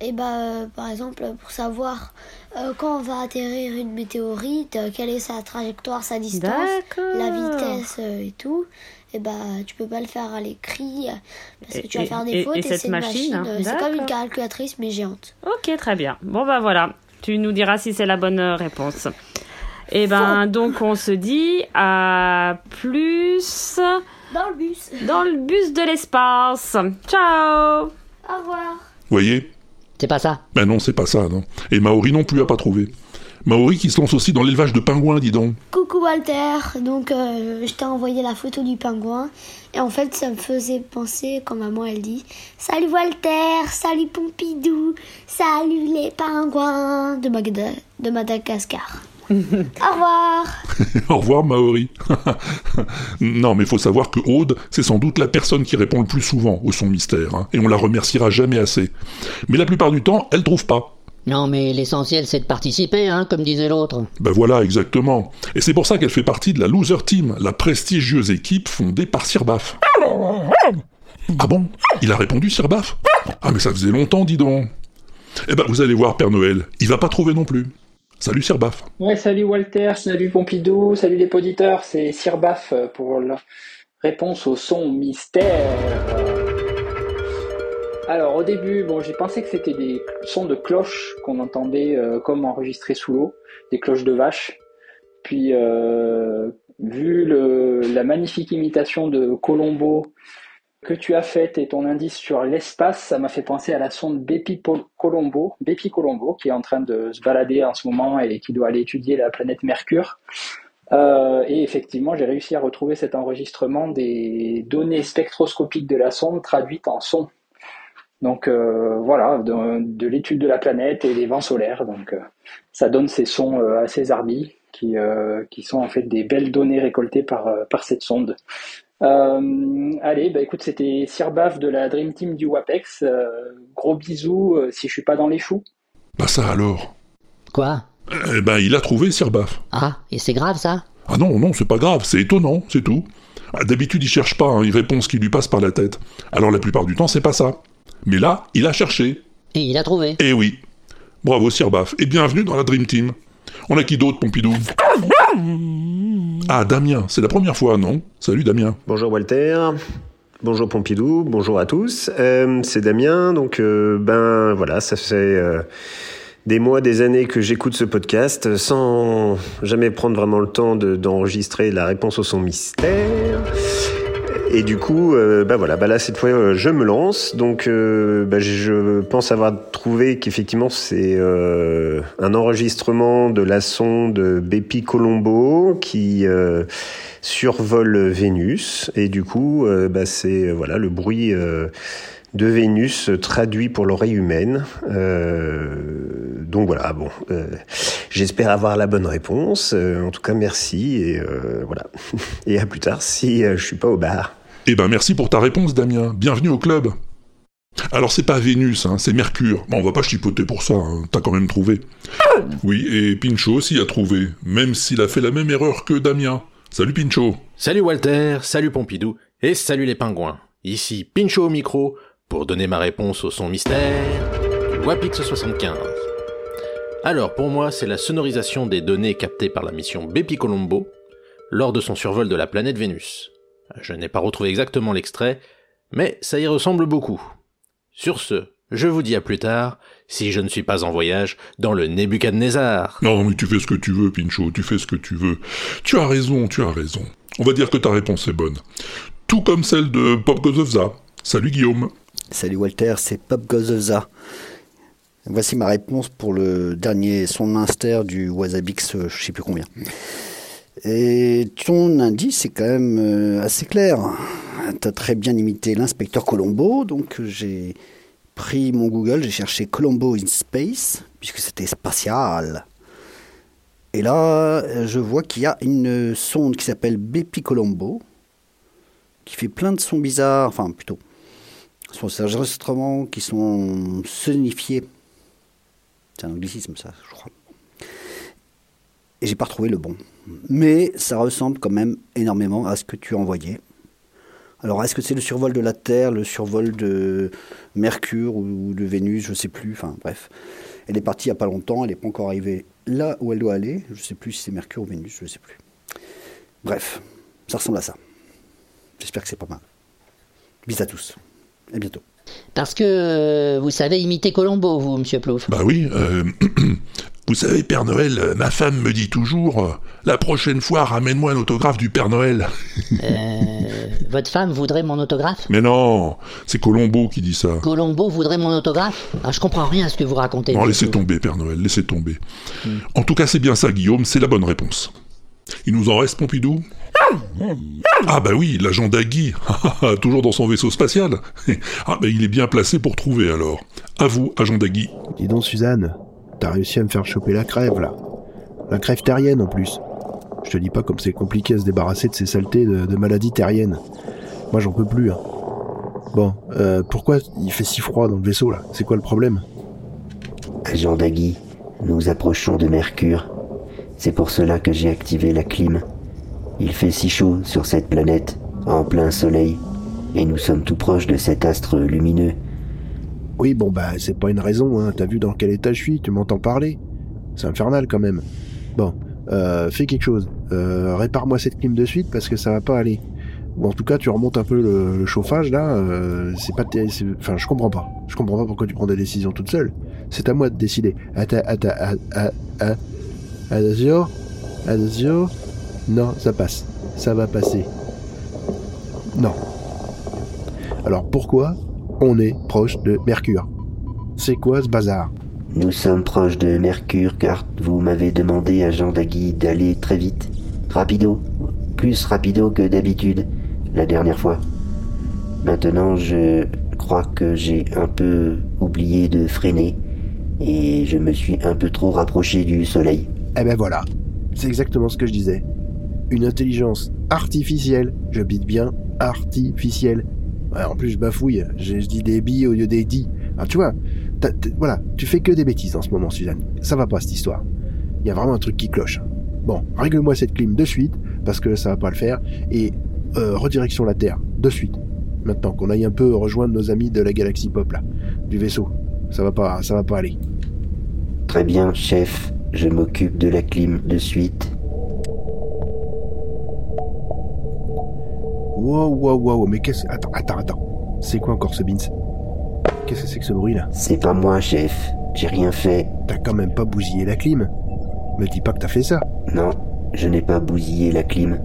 Et bah euh, par exemple pour savoir euh, quand on va atterrir une météorite, euh, quelle est sa trajectoire, sa distance, la vitesse et tout. Et bah tu peux pas le faire à l'écrit parce que
Et-
tu vas faire des
et-
fautes
et
et,
cette
c'est une
machine,
machine. euh, c'est comme une calculatrice mais géante.
Ok, très bien. Bon, bah voilà. Tu nous diras si c'est la bonne euh, réponse. Et ben, donc, on se dit à plus
Dans le bus.
dans le bus de l'espace. Ciao
Au revoir.
Voyez?
C'est pas ça.
Ben non, c'est pas ça, non. Et Maori non plus a pas trouvé. Maori qui se lance aussi dans l'élevage de pingouins, dis donc.
Coucou Walter, donc euh, je t'ai envoyé la photo du pingouin et en fait ça me faisait penser quand maman elle dit Salut Walter, salut Pompidou, salut les pingouins de, Magda- de Madagascar. *laughs* Au revoir. *laughs*
Au revoir Maori. *laughs* non, mais faut savoir que Aude, c'est sans doute la personne qui répond le plus souvent au son mystère, hein, et on la remerciera jamais assez. Mais la plupart du temps, elle trouve pas.
Non, mais l'essentiel, c'est de participer, hein, comme disait l'autre.
Ben voilà, exactement. Et c'est pour ça qu'elle fait partie de la Loser Team, la prestigieuse équipe fondée par Sirbaf. Ah bon? Il a répondu Sirbaf? Ah mais ça faisait longtemps, dis donc. Eh ben vous allez voir, Père Noël, il va pas trouver non plus. Salut Sirbaf.
Ouais, salut Walter, salut Pompidou, salut les poditeurs, c'est Sirbaf euh, pour la réponse au son mystère. Alors au début, bon, j'ai pensé que c'était des sons de cloches qu'on entendait euh, comme enregistrés sous l'eau, des cloches de vache. Puis, euh, vu la magnifique imitation de Colombo que tu as faite et ton indice sur l'espace, ça m'a fait penser à la sonde Bepi Colombo, Bepi Colombo, qui est en train de se balader en ce moment et qui doit aller étudier la planète Mercure. Euh, et effectivement, j'ai réussi à retrouver cet enregistrement des données spectroscopiques de la sonde traduites en son. Donc euh, voilà, de, de l'étude de la planète et des vents solaires. Donc euh, ça donne ces sons euh, assez arbis qui, euh, qui sont en fait des belles données récoltées par, par cette sonde. Euh, allez, bah écoute, c'était Sirbaf de la Dream Team du WAPEX. Euh, gros bisous euh, si je suis pas dans les choux.
Bah ça alors?
Quoi?
Eh ben, il a trouvé Sirbaf.
Ah, et c'est grave ça?
Ah non, non, c'est pas grave, c'est étonnant, c'est tout. Ah, D'habitude, il cherche pas, hein, il répond ce qui lui passe par la tête. Alors la plupart du temps, c'est pas ça. Mais là, il a cherché.
Et il a trouvé.
Eh oui. Bravo, Sirbaf. Et bienvenue dans la Dream Team. On a qui d'autre, Pompidou? Ah, Damien, c'est la première fois, non? Salut, Damien.
Bonjour Walter. Bonjour Pompidou, bonjour à tous. Euh, c'est Damien, donc euh, ben voilà, ça fait euh, des mois, des années que j'écoute ce podcast sans jamais prendre vraiment le temps de- d'enregistrer la réponse au son mystère. Et du coup, euh, bah voilà, bah là cette fois euh, je me lance. Donc, euh, bah, je pense avoir trouvé qu'effectivement c'est euh, un enregistrement de la sonde Bepi Colombo qui survole Vénus. Et du coup, bah, c'est voilà le bruit de Vénus traduit pour l'oreille humaine. Donc voilà, bon, j'espère avoir la bonne réponse. En tout cas, merci et voilà. *laughs* Et à plus tard si je suis pas au bar.
Eh ben, merci pour ta réponse, Damien. Bienvenue au club. Alors, c'est pas Vénus, hein, c'est Mercure. Bon, on va pas chipoter pour ça, hein, t'as quand même trouvé. Oui, et Pincho aussi a trouvé, même s'il a fait la même erreur que Damien. Salut Pincho.
Salut Walter, salut Pompidou, et salut les pingouins. Ici Pincho au micro pour donner ma réponse au son mystère Wapix 75. Alors pour moi, c'est la sonorisation des données captées par la mission Bepi Colombo lors de son survol de la planète Vénus. Je n'ai pas retrouvé exactement l'extrait, mais ça y ressemble beaucoup. Sur ce, je vous dis à plus tard, si je ne suis pas en voyage dans le Nebuchadnezzar.
Non, mais tu fais ce que tu veux, Pincho, tu fais ce que tu veux. Tu as raison, tu as raison. On va dire que ta réponse est bonne. Tout comme celle de Pop Goes of Za. Salut Guillaume.
Salut Walter, c'est Pop Goes of Za. Voici ma réponse pour le dernier son minster du Wasabix, euh, je sais plus combien. Et ton indice est quand même euh, assez clair. Tu as très bien imité l'inspecteur Colombo, donc euh, j'ai pris mon Google, j'ai cherché Colombo in Space, puisque c'était spatial. Et là, euh, je vois qu'il y a une sonde qui s'appelle Bepi Colombo, qui fait plein de sons bizarres, enfin plutôt, ce sont enregistrements qui sont sonifiés. C'est un anglicisme, ça, je crois. Et j'ai pas retrouvé le bon. Mais ça ressemble quand même énormément à ce que tu as envoyé. Alors, est-ce que c'est le survol de la Terre, le survol de Mercure ou de Vénus, je sais plus. Enfin, bref. Elle est partie il n'y a pas longtemps, elle n'est pas encore arrivée là où elle doit aller. Je sais plus si c'est Mercure ou Vénus, je sais plus. Bref, ça ressemble à ça. J'espère que c'est pas mal. Bis à tous. À bientôt.
Parce que euh, vous savez imiter Colombo, vous, monsieur Plouf.
Bah oui, euh, *clears throat* vous savez, Père Noël, ma femme me dit toujours euh, la prochaine fois, ramène-moi un autographe du Père Noël.
Euh, votre femme voudrait mon autographe?
Mais non, c'est Colombo qui dit ça.
Colombo voudrait mon autographe? Ah, Je comprends rien à ce que vous racontez.
Non, laissez tomber, Père Noël, laissez tomber. En tout cas, c'est bien ça, Guillaume, c'est la bonne réponse. Il nous en reste, Pompidou? Ah bah oui, l'agent Dagui, *laughs* toujours dans son vaisseau spatial. *laughs* ah bah il est bien placé pour trouver alors. À vous, agent Dagui.
Dis donc, Suzanne, t'as réussi à me faire choper la crève, là. La crève terrienne, en plus. Je te dis pas comme c'est compliqué à se débarrasser de ces saletés de, maladies terriennes. Moi, j'en peux plus, hein. Bon, euh, pourquoi il fait si froid dans le vaisseau, là? C'est quoi le problème?
Agent Dagui, nous approchons de Mercure. C'est pour cela que j'ai activé la clim. Il fait si chaud sur cette planète, en plein soleil, et nous sommes tout proches de cet astre lumineux.
Oui, bon, bah, c'est pas une raison, hein. T'as vu dans quel état je suis Tu m'entends parler C'est infernal, quand même. Bon, euh, fais quelque chose. Euh, répare-moi cette clim de suite, parce que ça va pas aller. Ou en tout cas, tu remontes un peu le, chauffage, là. euh, c'est pas... Enfin, je comprends pas. Je comprends pas pourquoi tu prends des décisions toute seule. C'est à moi de décider. Attends, attends. Attention. Attention. Non, ça passe. Ça va passer. Non. Alors pourquoi on est proche de Mercure C'est quoi ce bazar?
Nous sommes proches de Mercure car vous m'avez demandé à Jean Dagui d'aller très vite. Rapido. Plus rapido que d'habitude, la dernière fois. Maintenant, je crois que j'ai un peu oublié de freiner et je me suis un peu trop rapproché du soleil.
Eh ben voilà. C'est exactement ce que je disais. Une intelligence artificielle, je bite bien, artificielle. En plus, je bafouille, je, dis des billes au lieu des dits. Alors tu vois, voilà, tu fais que des bêtises en ce moment, Suzanne. Ça va pas cette histoire. Il y a vraiment un truc qui cloche. Bon, règle-moi cette clim de suite, parce que ça va pas le faire, et euh, redirection la Terre, de suite. Maintenant qu'on aille un peu rejoindre nos amis de la galaxie pop là, du vaisseau. Ça va pas, ça va pas aller.
Très bien, chef. Je m'occupe de la clim de suite.
Wow, wow, wow, mais qu'est-ce... Attends, attends, attends. C'est quoi encore ce Beans? Qu'est-ce que c'est que ce bruit là?
C'est pas moi, chef. J'ai rien fait.
T'as quand même pas bousillé la clim. Me dis pas que t'as fait ça.
Non, je n'ai pas bousillé la clim.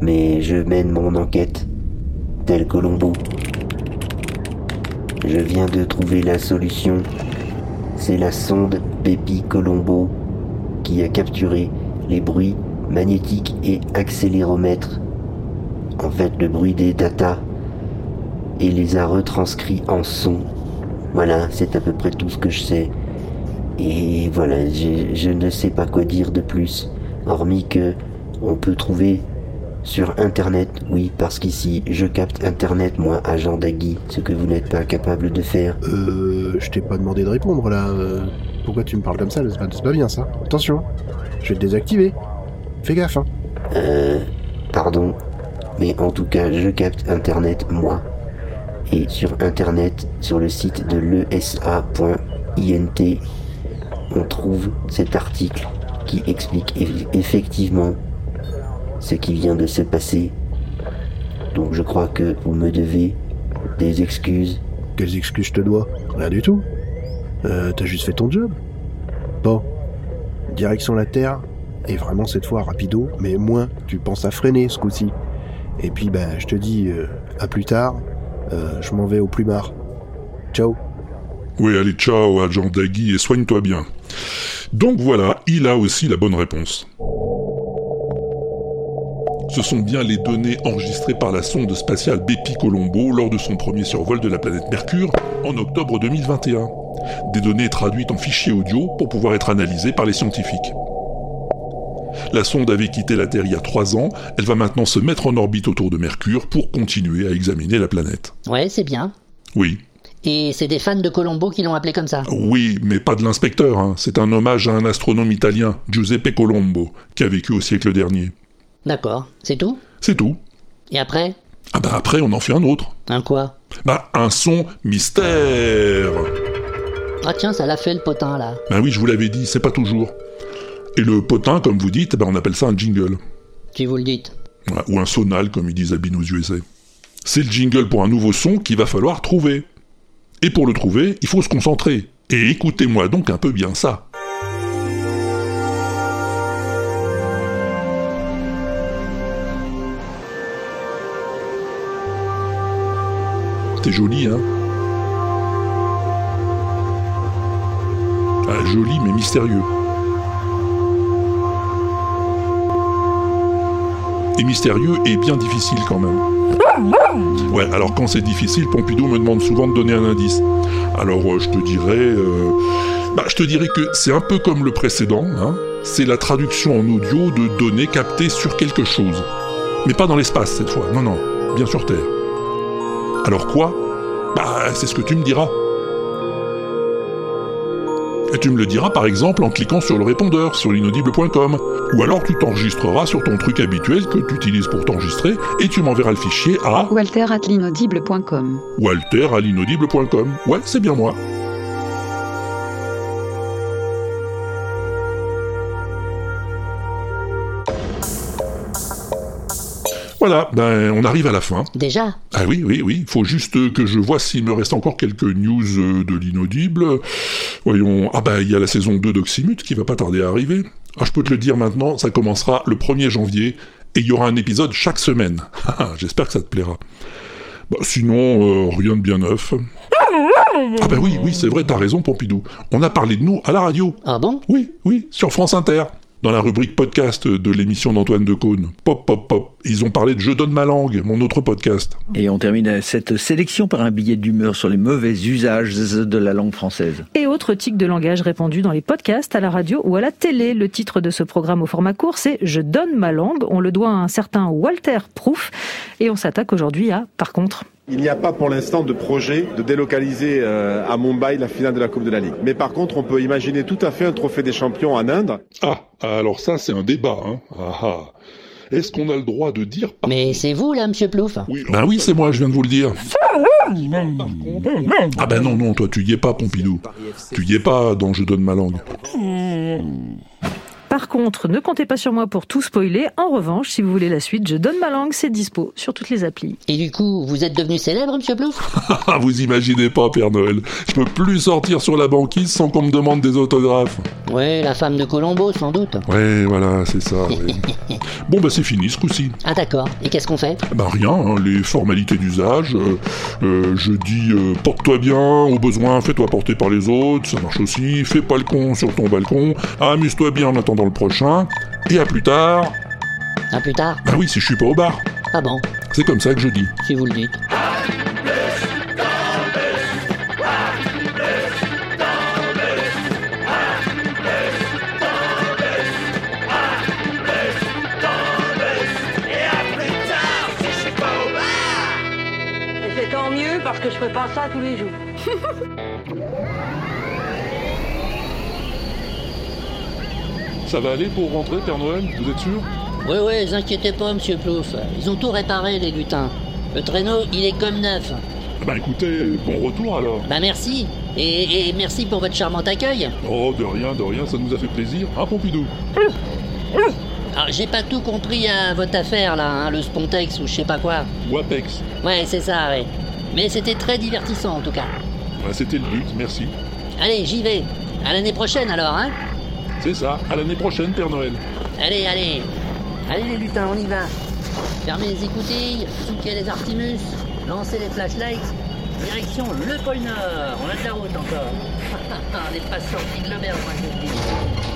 Mais je mène mon enquête. Tel Colombo. Je viens de trouver la solution. C'est la sonde Bepi Colombo qui a capturé les bruits magnétiques et accéléromètres. En fait, le bruit des data et les a retranscrits en son. Voilà, c'est à peu près tout ce que je sais. Et voilà, je, je ne sais pas quoi dire de plus, hormis que on peut trouver sur Internet, oui, parce qu'ici, je capte Internet, moi, agent Dagui, ce que vous n'êtes pas capable de faire.
Euh, je t'ai pas demandé de répondre là. euh, Pourquoi tu me parles comme ça? C'est pas, pas bien ça. Attention, je vais te désactiver. Fais gaffe, hein.
Euh, pardon, mais en tout cas, je capte Internet, moi. Et sur Internet, sur le site de l'ESA.int, on trouve cet article qui explique eff- effectivement ce qui vient de se passer. Donc je crois que vous me devez des excuses.
Quelles excuses je te dois? Rien du tout. Euh, t'as juste fait ton job. Bon, direction la Terre, et vraiment cette fois rapido, mais moins tu penses à freiner ce coup-ci. Et puis ben, je te dis euh, à plus tard. Euh, je m'en vais au plumard. Ciao.
Oui, allez, ciao, agent Dagui, et soigne-toi bien. Donc voilà, il a aussi la bonne réponse. Ce sont bien les données enregistrées par la sonde spatiale Bepi Colombo lors de son premier survol de la planète Mercure en octobre 2021. Des données traduites en fichiers audio pour pouvoir être analysées par les scientifiques. La sonde avait quitté la Terre il y a trois ans, elle va maintenant se mettre en orbite autour de Mercure pour continuer à examiner la planète.
Ouais, c'est bien.
Oui,
Et c'est des fans de Colombo qui l'ont appelé comme ça.
Oui, mais pas de l'inspecteur. hein. C'est un hommage à un astronome italien, Giuseppe Colombo, qui a vécu au siècle dernier.
D'accord, c'est tout?
C'est tout.
Et après?
Ah bah après, on en fait un autre.
Un quoi?
Bah un son mystère.
Ah tiens, ça l'a fait le potin là.
Bah oui, je vous l'avais dit, c'est pas toujours. Et le potin, comme vous dites, bah on appelle ça un jingle.
Si vous le dites.
Ouais, Ou un sonal, comme ils disent à Binous USA. C'est le jingle pour un nouveau son qu'il va falloir trouver. Et pour le trouver, il faut se concentrer. Et écoutez-moi donc un peu bien ça. C'est joli, hein Ah, joli mais mystérieux. Et mystérieux et bien difficile quand même. Ouais, alors quand c'est difficile, Pompidou me demande souvent de donner un indice. Alors euh, je te dirais, euh, bah, je te dirais que c'est un peu comme le précédent. Hein. C'est la traduction en audio de données captées sur quelque chose, mais pas dans l'espace cette fois. Non, non, bien sur Terre. Alors quoi? Bah, c'est ce que tu me diras. Et tu me le diras par exemple en cliquant sur le répondeur sur l'inaudible.com. Ou alors tu t'enregistreras sur ton truc habituel que tu utilises pour t'enregistrer et tu m'enverras le fichier à
Walter at l'inaudible.com.
walter à l'inaudible.com. Ouais, c'est bien moi. Voilà, ben on arrive à la fin.
Déjà
Ah oui, oui, oui. Faut juste que je vois s'il me reste encore quelques news euh, de l'inaudible. Voyons. Ah bah il y a la saison 2 d'Oxymute qui va pas tarder à arriver. Ah, je peux te le dire maintenant, ça commencera le 1er janvier et il y aura un épisode chaque semaine. *laughs* J'espère que ça te plaira. Bah, sinon, euh, rien de bien neuf. Ah ben oui, oui, c'est vrai, t'as raison, Pompidou. On a parlé de nous à la radio.
Ah bon?
Oui, oui, sur France Inter. Dans la rubrique podcast de l'émission d'Antoine Decaune. Pop, pop, pop. Ils ont parlé de Je donne ma langue, mon autre podcast.
Et on termine cette sélection par un billet d'humeur sur les mauvais usages de la langue française.
Et autres tics de langage répandus dans les podcasts, à la radio ou à la télé. Le titre de ce programme au format court, c'est Je donne ma langue. On le doit à un certain Walter Proof. Et on s'attaque aujourd'hui à Par contre.
Il n'y a pas pour l'instant de projet de délocaliser euh, à Mumbai la finale de la Coupe de la Ligue. Mais par contre, on peut imaginer tout à fait un trophée des champions en Inde.
Ah, alors ça c'est un débat. Hein. Ah, ah. Est-ce qu'on a le droit de dire
Mais c'est vous là, monsieur Plouf
oui, Ben oui, c'est moi, je viens de vous le dire. Ah ben non, non, toi tu y es pas, Pompidou. Tu y es pas dans Je donne ma langue.
Par contre, ne comptez pas sur moi pour tout spoiler. En revanche, si vous voulez la suite, je donne ma langue, c'est dispo sur toutes les applis.
Et du coup, vous êtes devenu célèbre, monsieur Plouf
Vous imaginez pas, Père Noël. Je peux plus sortir sur la banquise sans qu'on me demande des autographes.
Ouais, la femme de Colombo, sans doute.
Ouais, voilà, c'est ça. ouais. *laughs* bon, bah c'est fini ce coup-ci.
Ah d'accord. Et qu'est-ce qu'on fait?
Bah rien, hein, les formalités d'usage. euh, euh, je dis euh, porte-toi bien, au besoin fais-toi porter par les autres, ça marche aussi. Fais pas le con sur ton balcon. Amuse-toi bien en attendant le prochain. Et à plus tard.
À plus tard
Bah oui, si je suis pas au bar.
Ah bon?
C'est comme ça que je dis.
Si vous le dites.
Et c'est tant mieux parce que je fais pas ça tous les jours. *laughs*
Ça va aller pour rentrer, Père Noël? Vous êtes sûr?
Oui, oui, vous inquiétez pas, monsieur Plouf. Ils ont tout réparé, les lutins. Le traîneau, il est comme neuf.
Bah écoutez, bon retour alors.
Bah merci. Et, et merci pour votre charmant accueil.
Oh, de rien, de rien, ça nous a fait plaisir. Hein, Pompidou?
Alors, j'ai pas tout compris à votre affaire, là, hein, le Spontex ou je sais pas quoi.
Wapex.
Ouais, c'est ça, ouais. Mais c'était très divertissant, en tout cas.
Bah, C'était le but, merci.
Allez, j'y vais. À l'année prochaine, alors, hein
C'est ça, à l'année prochaine, Père Noël.
Allez, allez. Allez, les lutins, on y va. Fermez les écoutilles, souquez les artimus, lancez les flashlights. Direction le pôle Nord. On a de la route encore. *laughs* on n'est pas sorti de l'auberge, moi, je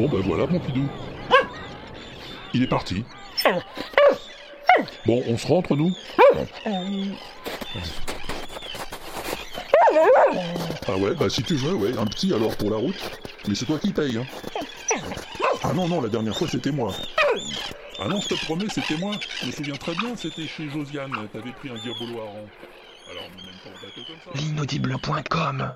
Bon, bah voilà, Pompidou. Il est parti. Bon, on se rentre, nous Ah ouais, bah si tu veux, ouais, un petit alors pour la route. Mais c'est toi qui paye, hein. Ah non, non, la dernière fois c'était moi. Ah non, je te promets, c'était moi. Je me souviens très bien, c'était chez Josiane. T'avais pris un diabolo à. Alors, même pas en bateau comme ça.
L'inaudible.com